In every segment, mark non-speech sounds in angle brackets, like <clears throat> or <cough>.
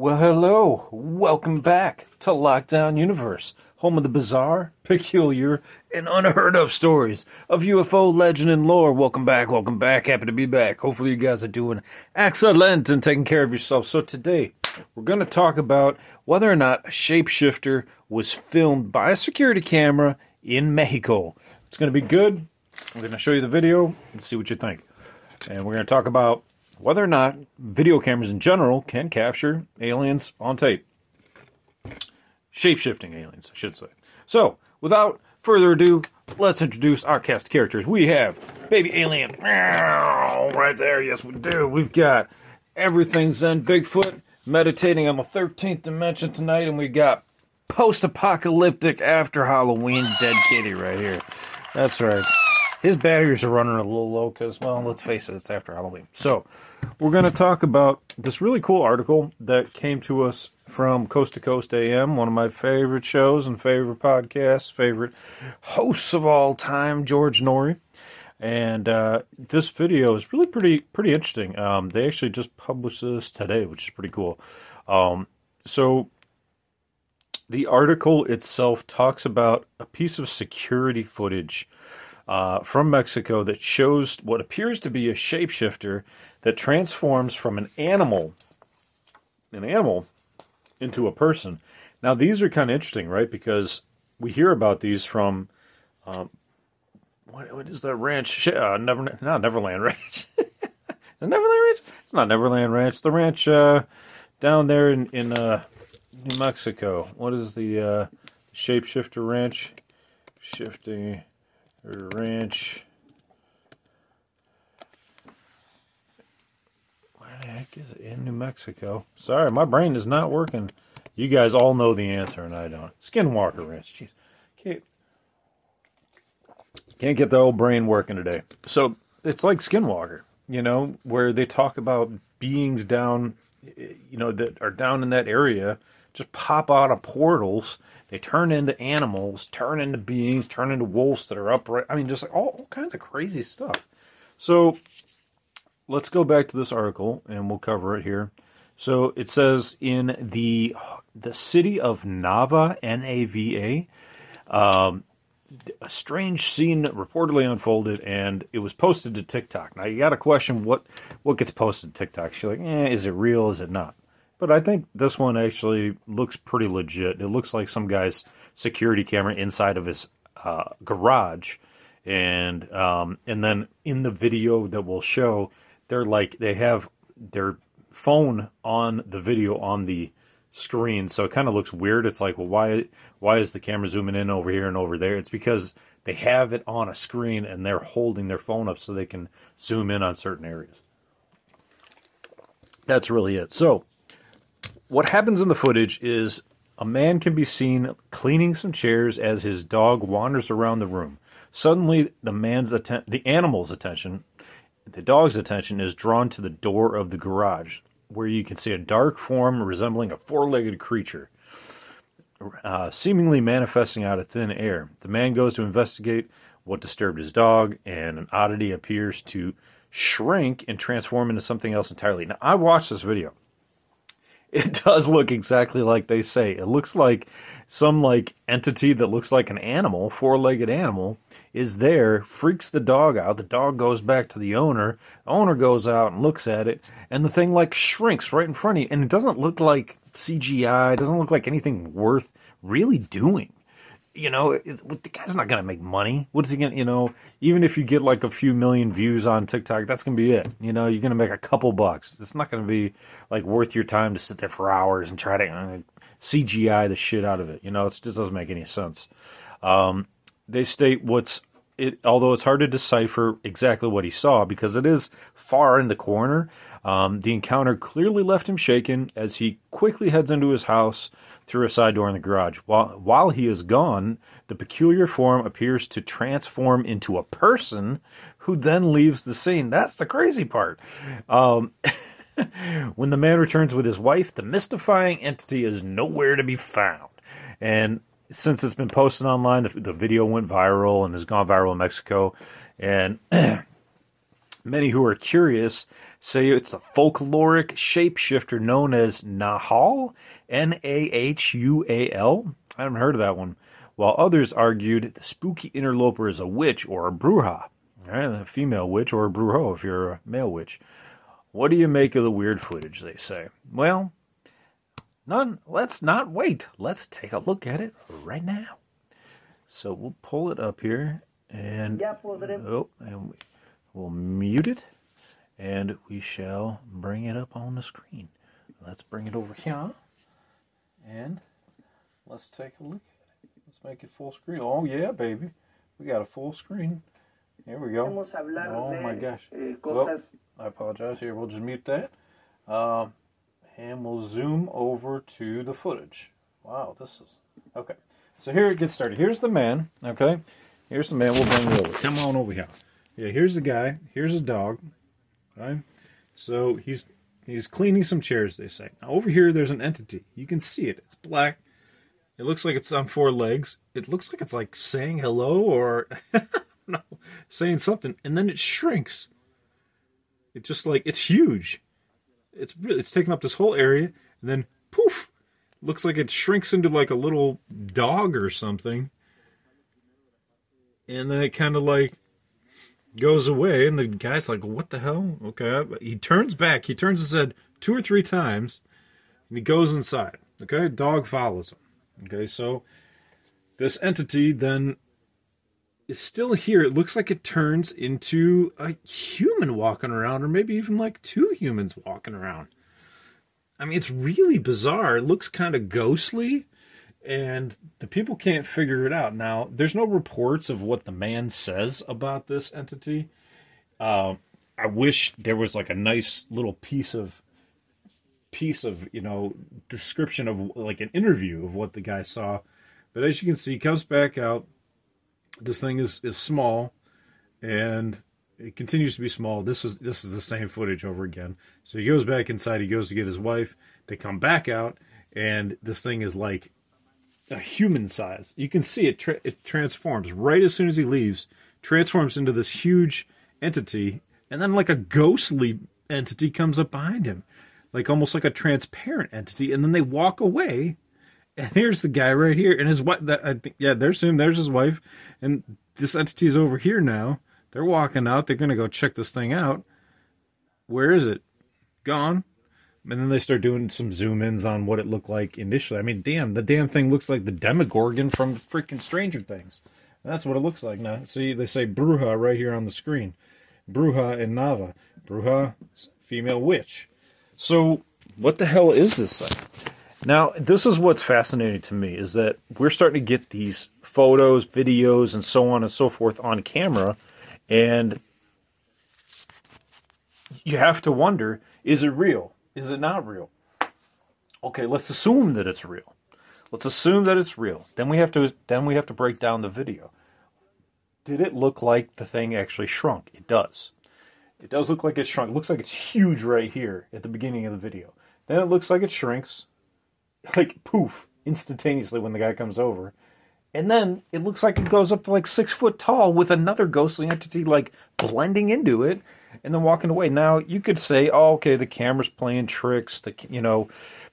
Well, hello. Welcome back to Lockdown Universe, home of the bizarre, peculiar, and unheard of stories of UFO legend and lore. Welcome back. Welcome back. Happy to be back. Hopefully, you guys are doing excellent and taking care of yourself. So, today, we're going to talk about whether or not a shapeshifter was filmed by a security camera in Mexico. It's going to be good. I'm going to show you the video and see what you think. And we're going to talk about whether or not video cameras in general can capture aliens on tape. Shape shifting aliens, I should say. So, without further ado, let's introduce our cast of characters. We have Baby Alien, right there. Yes, we do. We've got Everything Zen Bigfoot meditating on the 13th dimension tonight, and we got post apocalyptic after Halloween Dead Kitty right here. That's right. His batteries are running a little low because, well, let's face it, it's after Halloween. So, we're going to talk about this really cool article that came to us from Coast to Coast AM, one of my favorite shows and favorite podcasts, favorite hosts of all time, George Noory. And uh, this video is really pretty pretty interesting. Um, they actually just published this today, which is pretty cool. Um, so the article itself talks about a piece of security footage uh, from Mexico that shows what appears to be a shapeshifter that transforms from an animal, an animal, into a person. Now these are kind of interesting, right? Because we hear about these from um, what, what is that ranch? Uh, Never, not Neverland <laughs> Ranch. the Neverland Ranch? It's not Neverland Ranch. The ranch uh, down there in in uh, New Mexico. What is the uh, Shapeshifter Ranch? Shifting Ranch. Where the heck is it? In New Mexico. Sorry, my brain is not working. You guys all know the answer, and I don't. Skinwalker Ranch. Jeez. Can't, can't get the old brain working today. So it's like Skinwalker, you know, where they talk about beings down, eh, you know, that are down in that area just pop out of portals. They turn into animals, turn into beings, turn into wolves that are upright. I mean, just like all, all kinds of crazy stuff. So let's go back to this article and we'll cover it here. So it says in the the city of Nava, N A V A, um, a strange scene reportedly unfolded, and it was posted to TikTok. Now you got to question what what gets posted to TikTok. You're like, eh, is it real? Is it not? But I think this one actually looks pretty legit. It looks like some guy's security camera inside of his uh, garage, and um, and then in the video that we'll show, they're like they have their phone on the video on the screen, so it kind of looks weird. It's like, well, why why is the camera zooming in over here and over there? It's because they have it on a screen and they're holding their phone up so they can zoom in on certain areas. That's really it. So, what happens in the footage is a man can be seen cleaning some chairs as his dog wanders around the room. Suddenly, the man's atten- the animal's attention, the dog's attention is drawn to the door of the garage, where you can see a dark form resembling a four-legged creature uh, seemingly manifesting out of thin air. The man goes to investigate what disturbed his dog, and an oddity appears to shrink and transform into something else entirely. Now, I watched this video. It does look exactly like they say. It looks like some like entity that looks like an animal, four-legged animal, is there, freaks the dog out. The dog goes back to the owner. The owner goes out and looks at it, and the thing like shrinks right in front of you. And it doesn't look like CGI. It doesn't look like anything worth really doing. You know, it, the guy's not going to make money. What is he going to, you know, even if you get like a few million views on TikTok, that's going to be it. You know, you're going to make a couple bucks. It's not going to be like worth your time to sit there for hours and try to uh, CGI the shit out of it. You know, it just doesn't make any sense. Um, they state what's it, although it's hard to decipher exactly what he saw because it is far in the corner. Um, the encounter clearly left him shaken as he quickly heads into his house through a side door in the garage. While, while he is gone, the peculiar form appears to transform into a person who then leaves the scene. That's the crazy part. Um, <laughs> when the man returns with his wife, the mystifying entity is nowhere to be found. And since it's been posted online, the, the video went viral and has gone viral in Mexico. And <clears throat> many who are curious say it's a folkloric shapeshifter known as Nahal, N A H U A L. I haven't heard of that one. While others argued the spooky interloper is a witch or a bruja, right? a female witch or a brujo if you're a male witch. What do you make of the weird footage? They say. Well, none. Let's not wait. Let's take a look at it right now. So we'll pull it up here and oh, and we'll mute it, and we shall bring it up on the screen. Let's bring it over here, and let's take a look at it. Let's make it full screen. Oh yeah, baby, we got a full screen. Here we go. Oh my gosh. Eh, Well, I apologize. Here, we'll just mute that, um, and we'll zoom over to the footage. Wow, this is okay. So here it gets started. Here's the man. Okay, here's the man. We'll bring you over. Come on over here. Yeah, here's the guy. Here's a dog. Okay, so he's he's cleaning some chairs. They say. Now over here, there's an entity. You can see it. It's black. It looks like it's on four legs. It looks like it's like saying hello or <laughs> no, saying something, and then it shrinks. It just like it's huge. It's really it's taking up this whole area, and then poof, looks like it shrinks into like a little dog or something, and then it kind of like goes away, and the guy's like, "What the hell?" Okay, he turns back. He turns his head two or three times, and he goes inside. Okay, dog follows him. Okay, so this entity then is still here. It looks like it turns into a human walking around, or maybe even like two humans walking around. I mean, it's really bizarre. It looks kind of ghostly, and the people can't figure it out. Now, there's no reports of what the man says about this entity. Uh, I wish there was like a nice little piece of piece of you know description of like an interview of what the guy saw. But as you can see, he comes back out. This thing is is small, and it continues to be small. This is this is the same footage over again. So he goes back inside. He goes to get his wife. They come back out, and this thing is like a human size. You can see it. Tra- it transforms right as soon as he leaves. Transforms into this huge entity, and then like a ghostly entity comes up behind him, like almost like a transparent entity, and then they walk away. And here's the guy right here, and his wife. That I think, yeah, there's him. There's his wife, and this entity is over here now. They're walking out. They're gonna go check this thing out. Where is it? Gone. And then they start doing some zoom ins on what it looked like initially. I mean, damn, the damn thing looks like the Demogorgon from freaking Stranger Things. That's what it looks like now. See, they say Bruja right here on the screen. Bruja and Nava. Bruja, female witch. So, what the hell is this thing? Now, this is what's fascinating to me is that we're starting to get these photos, videos, and so on and so forth on camera, and you have to wonder is it real? Is it not real? Okay, let's assume that it's real. Let's assume that it's real. Then we have to then we have to break down the video. Did it look like the thing actually shrunk? It does. It does look like it shrunk. It looks like it's huge right here at the beginning of the video. Then it looks like it shrinks, <laughs> like poof, instantaneously when the guy comes over. And then it looks like it goes up to like six foot tall with another ghostly entity like blending into it and then walking away. Now you could say, "Oh, okay, the camera's playing tricks." The you know,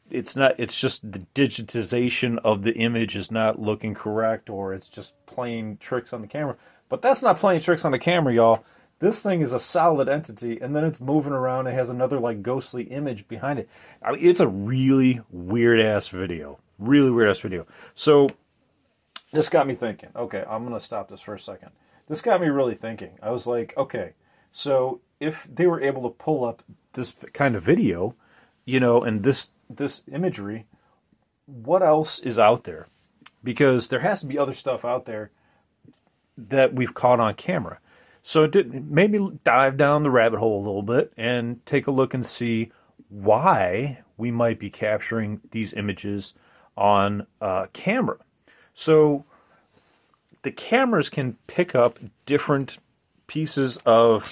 it's not. It's just the digitization of the image is not looking correct, or it's just playing tricks on the camera. But that's not playing tricks on the camera, y'all. This thing is a solid entity, and then it's moving around. It has another like ghostly image behind it. I mean, it's a really weird ass video. Really weird ass video. So this got me thinking. Okay, I'm gonna stop this for a second. This got me really thinking. I was like, okay, so if they were able to pull up this kind of video, you know, and this this imagery, what else is out there? Because there has to be other stuff out there that we've caught on camera. So it did made me dive down the rabbit hole a little bit and take a look and see why we might be capturing these images on uh, camera. So the cameras can pick up different pieces of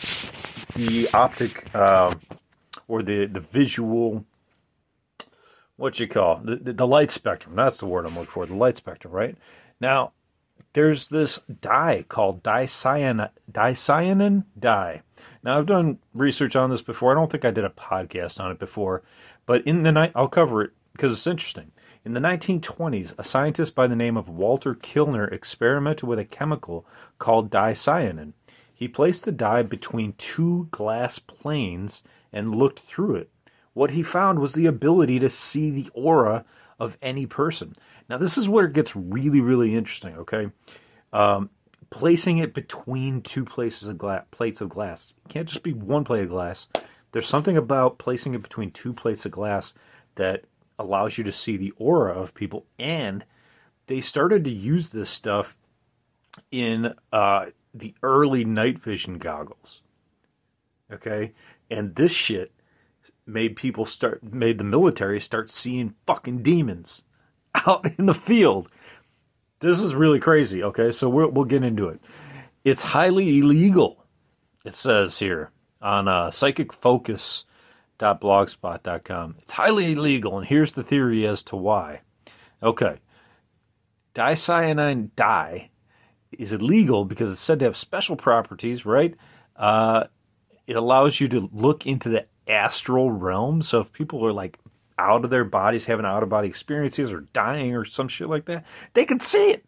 the optic um, or the the visual what you call the, the, the light spectrum. That's the word I'm looking for. The light spectrum, right? Now, there's this dye called dicyanin, dicyanin dye. Now, I've done research on this before. I don't think I did a podcast on it before, but in the night, I'll cover it because it's interesting. In the 1920s, a scientist by the name of Walter Kilner experimented with a chemical called dicyanin. He placed the dye between two glass planes and looked through it. What he found was the ability to see the aura of any person. Now, this is where it gets really, really interesting, okay? Um, placing it between two places of glass, plates of glass. It can't just be one plate of glass. There's something about placing it between two plates of glass that allows you to see the aura of people. And they started to use this stuff in uh, the early night vision goggles. Okay, and this shit made people start made the military start seeing fucking demons <laughs> out in the field. This is really crazy. Okay, so we'll we'll get into it. It's highly illegal. It says here on uh, psychicfocus.blogspot.com. It's highly illegal, and here's the theory as to why. Okay, dicyanin dye is illegal because it's said to have special properties, right? Uh, it allows you to look into the astral realm. So if people are like out of their bodies, having out of body experiences, or dying, or some shit like that, they can see it.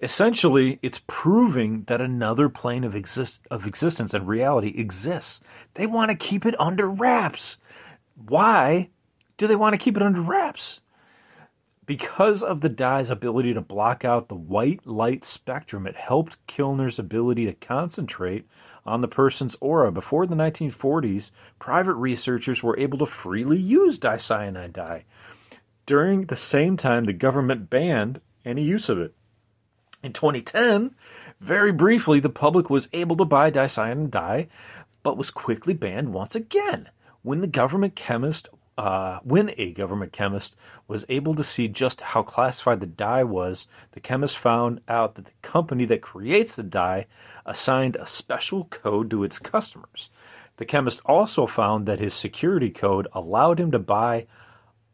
Essentially, it's proving that another plane of exist of existence and reality exists. They want to keep it under wraps. Why do they want to keep it under wraps? Because of the dye's ability to block out the white light spectrum, it helped Kilner's ability to concentrate on the person's aura. Before the 1940s, private researchers were able to freely use dicyanide dye. During the same time, the government banned any use of it. In 2010, very briefly, the public was able to buy dicyanide dye, but was quickly banned once again when the government chemist uh, when a government chemist was able to see just how classified the dye was, the chemist found out that the company that creates the dye assigned a special code to its customers. The chemist also found that his security code allowed him to buy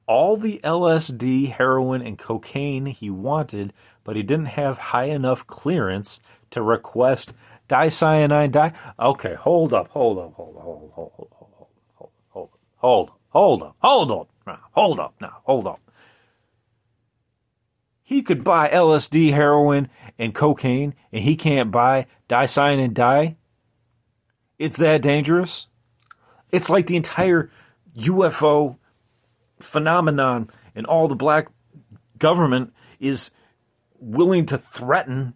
all the LSD, heroin, and cocaine he wanted, but he didn't have high enough clearance to request dicyanide dye. Okay, hold up, hold up, hold up, hold up, hold up, hold up, hold up, hold up, hold up, hold up, hold up, now, hold up, now, hold up. He could buy LSD, heroin, and cocaine, and he can't buy dicyanide dye. It's that dangerous. It's like the entire UFO phenomenon and all the black government is willing to threaten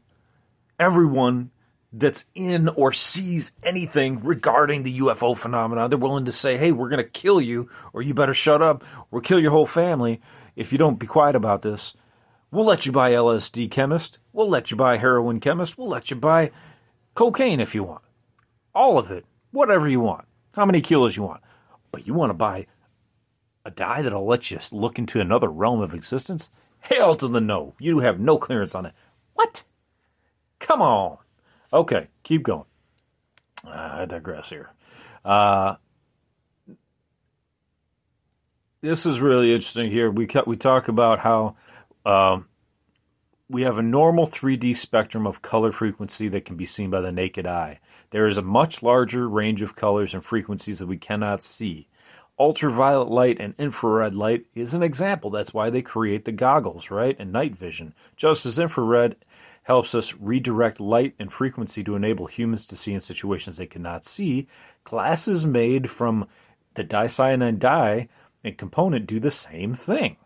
everyone that's in or sees anything regarding the UFO phenomenon. They're willing to say, hey, we're going to kill you, or you better shut up, or kill your whole family if you don't be quiet about this. We'll let you buy LSD chemist. We'll let you buy heroin chemist. We'll let you buy cocaine if you want. All of it. Whatever you want. How many kilos you want. But you want to buy a dye that'll let you look into another realm of existence? Hail to the no. You have no clearance on it. What? Come on. Okay, keep going. I digress here. Uh, this is really interesting here. We we talk about how um, we have a normal 3D spectrum of color frequency that can be seen by the naked eye. There is a much larger range of colors and frequencies that we cannot see. Ultraviolet light and infrared light is an example. That's why they create the goggles, right? And night vision. Just as infrared helps us redirect light and frequency to enable humans to see in situations they cannot see, glasses made from the dicyanide dye and component do the same thing.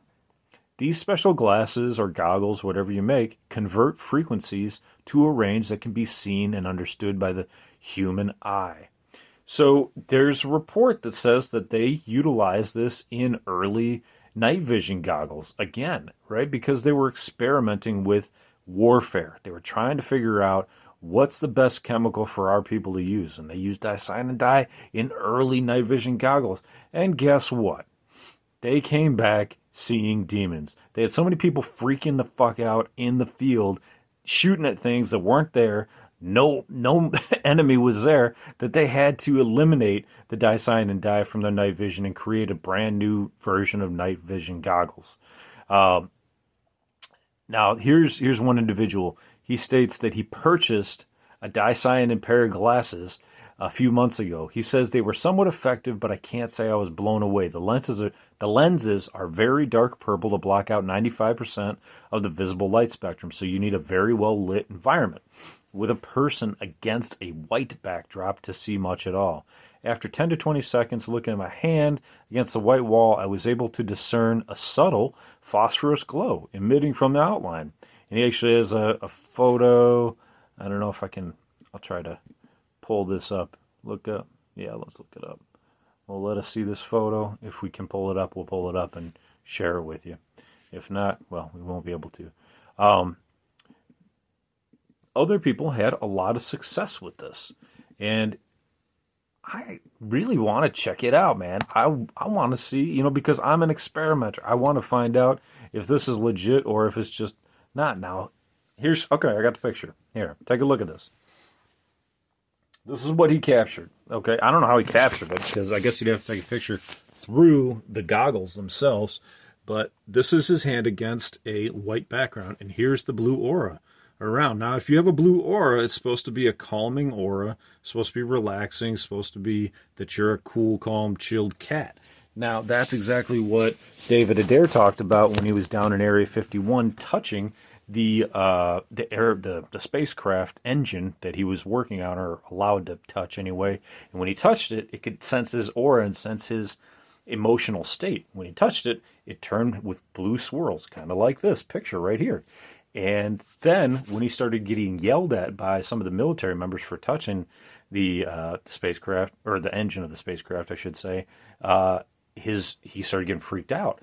These special glasses or goggles, whatever you make, convert frequencies to a range that can be seen and understood by the human eye. So there's a report that says that they utilize this in early night vision goggles again, right? Because they were experimenting with warfare. They were trying to figure out what's the best chemical for our people to use, and they used dicyanide dye in early night vision goggles. And guess what? They came back seeing demons. They had so many people freaking the fuck out in the field, shooting at things that weren't there. No, no <laughs> enemy was there that they had to eliminate the dicyanide dye from their night vision and create a brand new version of night vision goggles. Uh, now, here's here's one individual. He states that he purchased a dicyanide pair of glasses a few months ago. He says they were somewhat effective, but I can't say I was blown away. The lenses are the lenses are very dark purple to block out 95% of the visible light spectrum, so you need a very well lit environment with a person against a white backdrop to see much at all. After 10 to 20 seconds looking at my hand against the white wall, I was able to discern a subtle phosphorus glow emitting from the outline. And he actually has a, a photo. I don't know if I can, I'll try to pull this up. Look up. Yeah, let's look it up. Well, let us see this photo. If we can pull it up, we'll pull it up and share it with you. If not, well, we won't be able to. Um, other people had a lot of success with this. And I really want to check it out, man. I I want to see, you know, because I'm an experimenter. I want to find out if this is legit or if it's just not. Now, here's okay. I got the picture here. Take a look at this. This is what he captured. Okay, I don't know how he captured it because I guess you'd have to take a picture through the goggles themselves. But this is his hand against a white background, and here's the blue aura around. Now, if you have a blue aura, it's supposed to be a calming aura, supposed to be relaxing, supposed to be that you're a cool, calm, chilled cat. Now, that's exactly what David Adair talked about when he was down in Area 51 touching the uh, the air the, the spacecraft engine that he was working on or allowed to touch anyway. And when he touched it, it could sense his aura and sense his emotional state. When he touched it, it turned with blue swirls, kind of like this picture right here. And then when he started getting yelled at by some of the military members for touching the, uh, the spacecraft or the engine of the spacecraft, I should say, uh, his he started getting freaked out.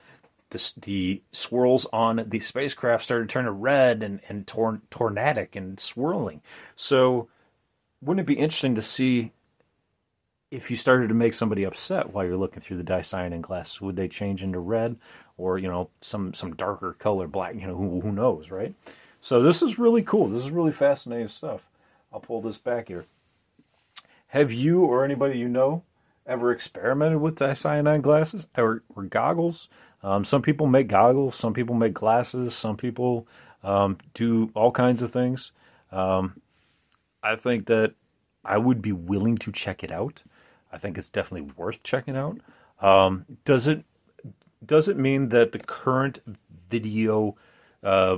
The, the swirls on the spacecraft started turning red and and torn, tornadic and swirling. So, wouldn't it be interesting to see if you started to make somebody upset while you're looking through the dicyanin glass? Would they change into red, or you know some some darker color, black? You know who who knows, right? So this is really cool. This is really fascinating stuff. I'll pull this back here. Have you or anybody you know ever experimented with dicyanin glasses or, or goggles? Um, some people make goggles, some people make glasses, some people um, do all kinds of things. Um, I think that I would be willing to check it out. I think it's definitely worth checking out. Um, does it does it mean that the current video uh,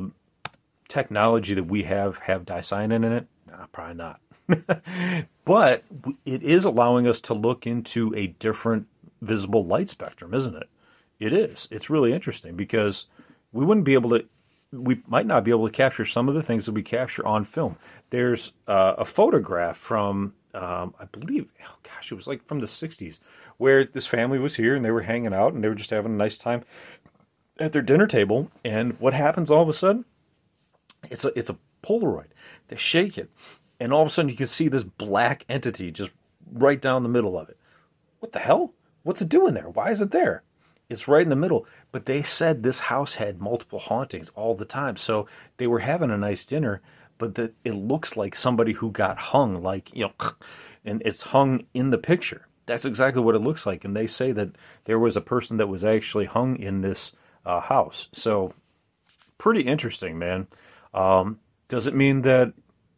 technology that we have have dicyanin in it? Nah, probably not. <laughs> but it is allowing us to look into a different visible light spectrum, isn't it? It is. It's really interesting because we wouldn't be able to, we might not be able to capture some of the things that we capture on film. There's uh, a photograph from, um, I believe, oh gosh, it was like from the 60s, where this family was here and they were hanging out and they were just having a nice time at their dinner table. And what happens all of a sudden? It's a, it's a Polaroid. They shake it and all of a sudden you can see this black entity just right down the middle of it. What the hell? What's it doing there? Why is it there? It's right in the middle. But they said this house had multiple hauntings all the time. So they were having a nice dinner, but the, it looks like somebody who got hung, like, you know, <clears throat> and it's hung in the picture. That's exactly what it looks like. And they say that there was a person that was actually hung in this uh, house. So pretty interesting, man. Um, does it mean that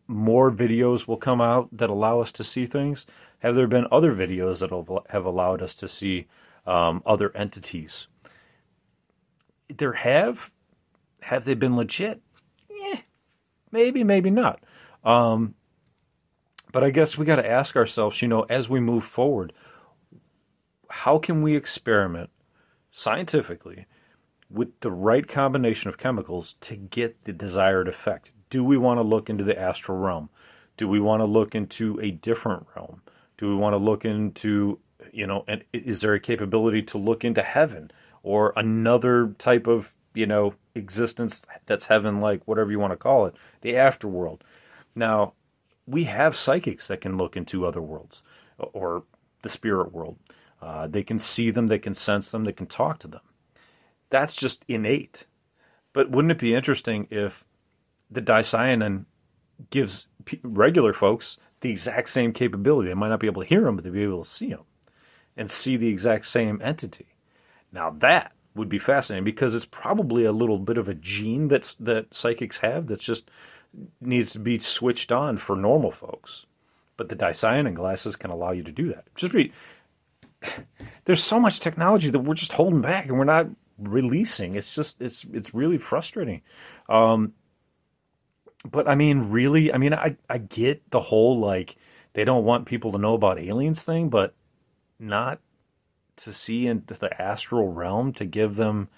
more videos will come out that allow us to see things? Have there been other videos that have allowed us to see um, other entities? There have. Have they been legit? Eh, maybe, maybe not. Um, but I guess we got to ask ourselves, you know, as we move forward, how can we experiment scientifically with the right combination of chemicals to get the desired effect? do we want to look into the astral realm? Do we want to look into a different realm? Do we want to look into, you know, and is there a capability to look into heaven or another type of, you know, existence that's heaven like, whatever you want to call it, the afterworld? Now, we have psychics that can look into other worlds or the spirit world. Uh, they can see them, they can sense them, they can talk to them. That's just innate. But wouldn't it be interesting if the dicyanin gives regular folks the exact same capability. They might not be able to hear them, but they'll be able to see them and see the exact same entity. Now that would be fascinating because it's probably a little bit of a gene that's that psychics have that's just needs to be switched on for normal folks. but the dicyanin glasses can allow you to do that. Just read. <laughs> There's so much technology that we're just holding back and we're not releasing. It's just it's it's really frustrating. Um, but I mean, really, I mean, I I get the whole like they don't want people to know about aliens thing, but not to see into the astral realm to give them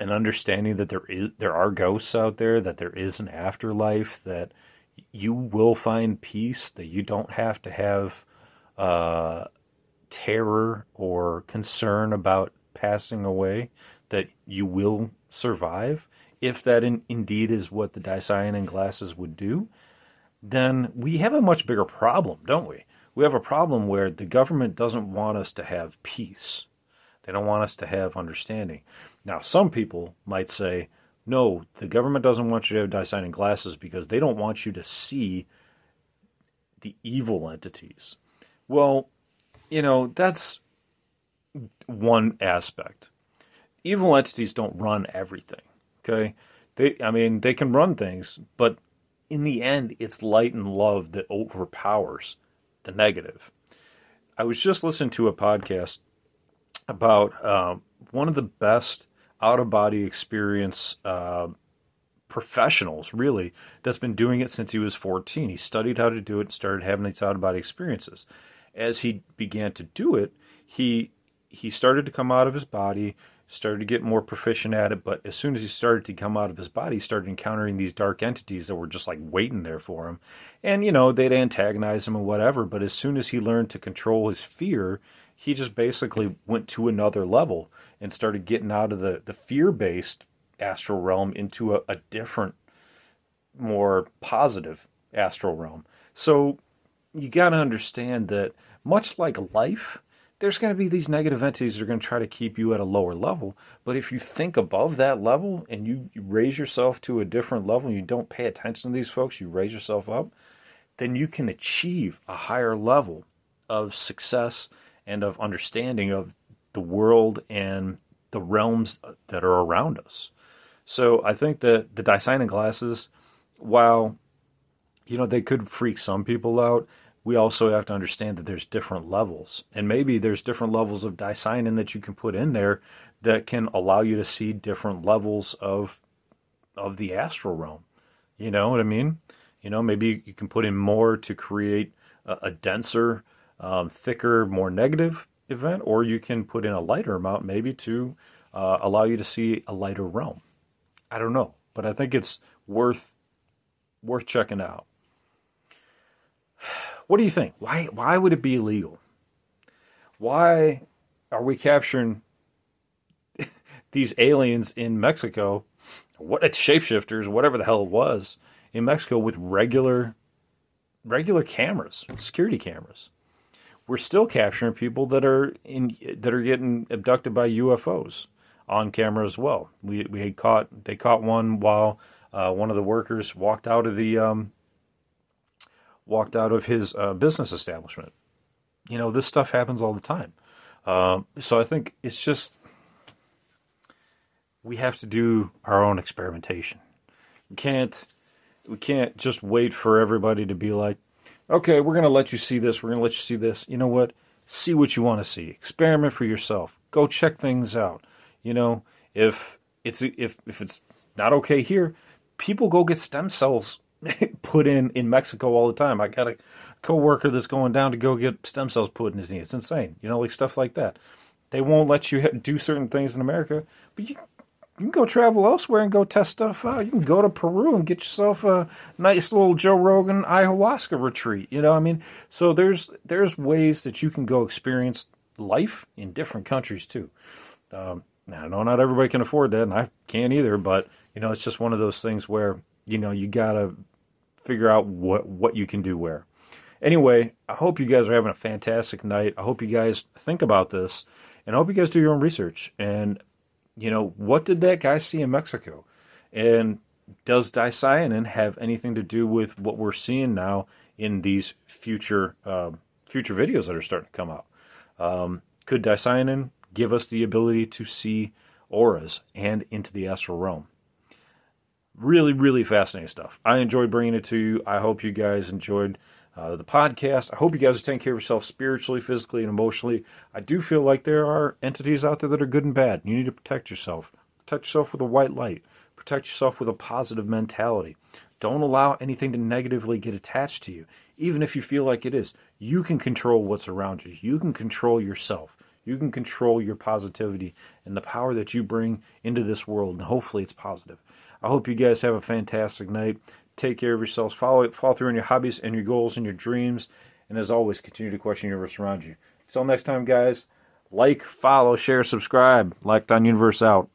an understanding that there is there are ghosts out there, that there is an afterlife, that you will find peace, that you don't have to have uh, terror or concern about passing away, that you will survive. If that in, indeed is what the dicyanin glasses would do, then we have a much bigger problem, don't we? We have a problem where the government doesn't want us to have peace. They don't want us to have understanding. Now, some people might say, no, the government doesn't want you to have dicyanin glasses because they don't want you to see the evil entities. Well, you know, that's one aspect. Evil entities don't run everything. Okay? They I mean, they can run things, but in the end it's light and love that overpowers the negative. I was just listening to a podcast about uh, one of the best out of body experience uh, professionals, really, that's been doing it since he was 14. He studied how to do it and started having these out of body experiences. As he began to do it, he he started to come out of his body, started to get more proficient at it. But as soon as he started to come out of his body, he started encountering these dark entities that were just like waiting there for him. And, you know, they'd antagonize him and whatever. But as soon as he learned to control his fear, he just basically went to another level and started getting out of the, the fear based astral realm into a, a different, more positive astral realm. So you got to understand that much like life, there's going to be these negative entities that are going to try to keep you at a lower level. But if you think above that level and you, raise yourself to a different level and you don't pay attention to these folks, you raise yourself up, then you can achieve a higher level of success and of understanding of the world and the realms that are around us. So I think that the dicyanin glasses, while you know they could freak some people out, we also have to understand that there's different levels. And maybe there's different levels of dicyanin that you can put in there that can allow you to see different levels of of the astral realm. You know what I mean? You know, maybe you can put in more to create a, a denser, um, thicker, more negative event, or you can put in a lighter amount maybe to uh, allow you to see a lighter realm. I don't know, but I think it's worth worth checking out. What do you think? Why why would it be illegal? Why are we capturing <laughs> these aliens in Mexico? What shapeshifters, whatever the hell it was, in Mexico with regular regular cameras, security cameras. We're still capturing people that are in that are getting abducted by UFOs on camera as well. We we had caught they caught one while uh, one of the workers walked out of the um, walked out of his uh, business establishment. You know, this stuff happens all the time. Uh, so I think it's just we have to do our own experimentation. We can't we can't just wait for everybody to be like, okay, we're to let you see this. We're to let you see this. You know what? See what you want to see. Experiment for yourself. Go check things out. You know, if it's if if it's not okay here, people go get stem cells <laughs> put in in Mexico all the time. I got a coworker that's going down to go get stem cells put in his knee. It's insane, you know, like stuff like that. They won't let you do certain things in America, but you, you can go travel elsewhere and go test stuff out. You can go to Peru and get yourself a nice little Joe Rogan ayahuasca retreat. You know, I mean, so there's there's ways that you can go experience life in different countries too. Um, now, I know not everybody can afford that, and I can't either. But you know, it's just one of those things where you know you gotta figure out what what you can do where. Anyway, I hope you guys are having a fantastic night. I hope you guys think about this, and I hope you guys do your own research. And you know, what did that guy see in Mexico? And does dicyanin have anything to do with what we're seeing now in these future uh, future videos that are starting to come out? Um, could dicyanin give us the ability to see auras and into the astral realm? Really, really fascinating stuff. I enjoyed bringing it to you. I hope you guys enjoyed uh, the podcast. I hope you guys are taking care of yourself spiritually, physically, and emotionally. I do feel like there are entities out there that are good and bad. You need to protect yourself. Protect yourself with a white light. Protect yourself with a positive mentality. Don't allow anything to negatively get attached to you, even if you feel like it is. You can control what's around you. You can control yourself. You can control your positivity and the power that you bring into this world, and hopefully it's positive. I hope you guys have a fantastic night. Take care of yourselves. Follow follow through on your hobbies and your goals and your dreams. And as always, continue to question the universe around you. Until next time, guys, like, follow, share, subscribe. Lockdown Universe out.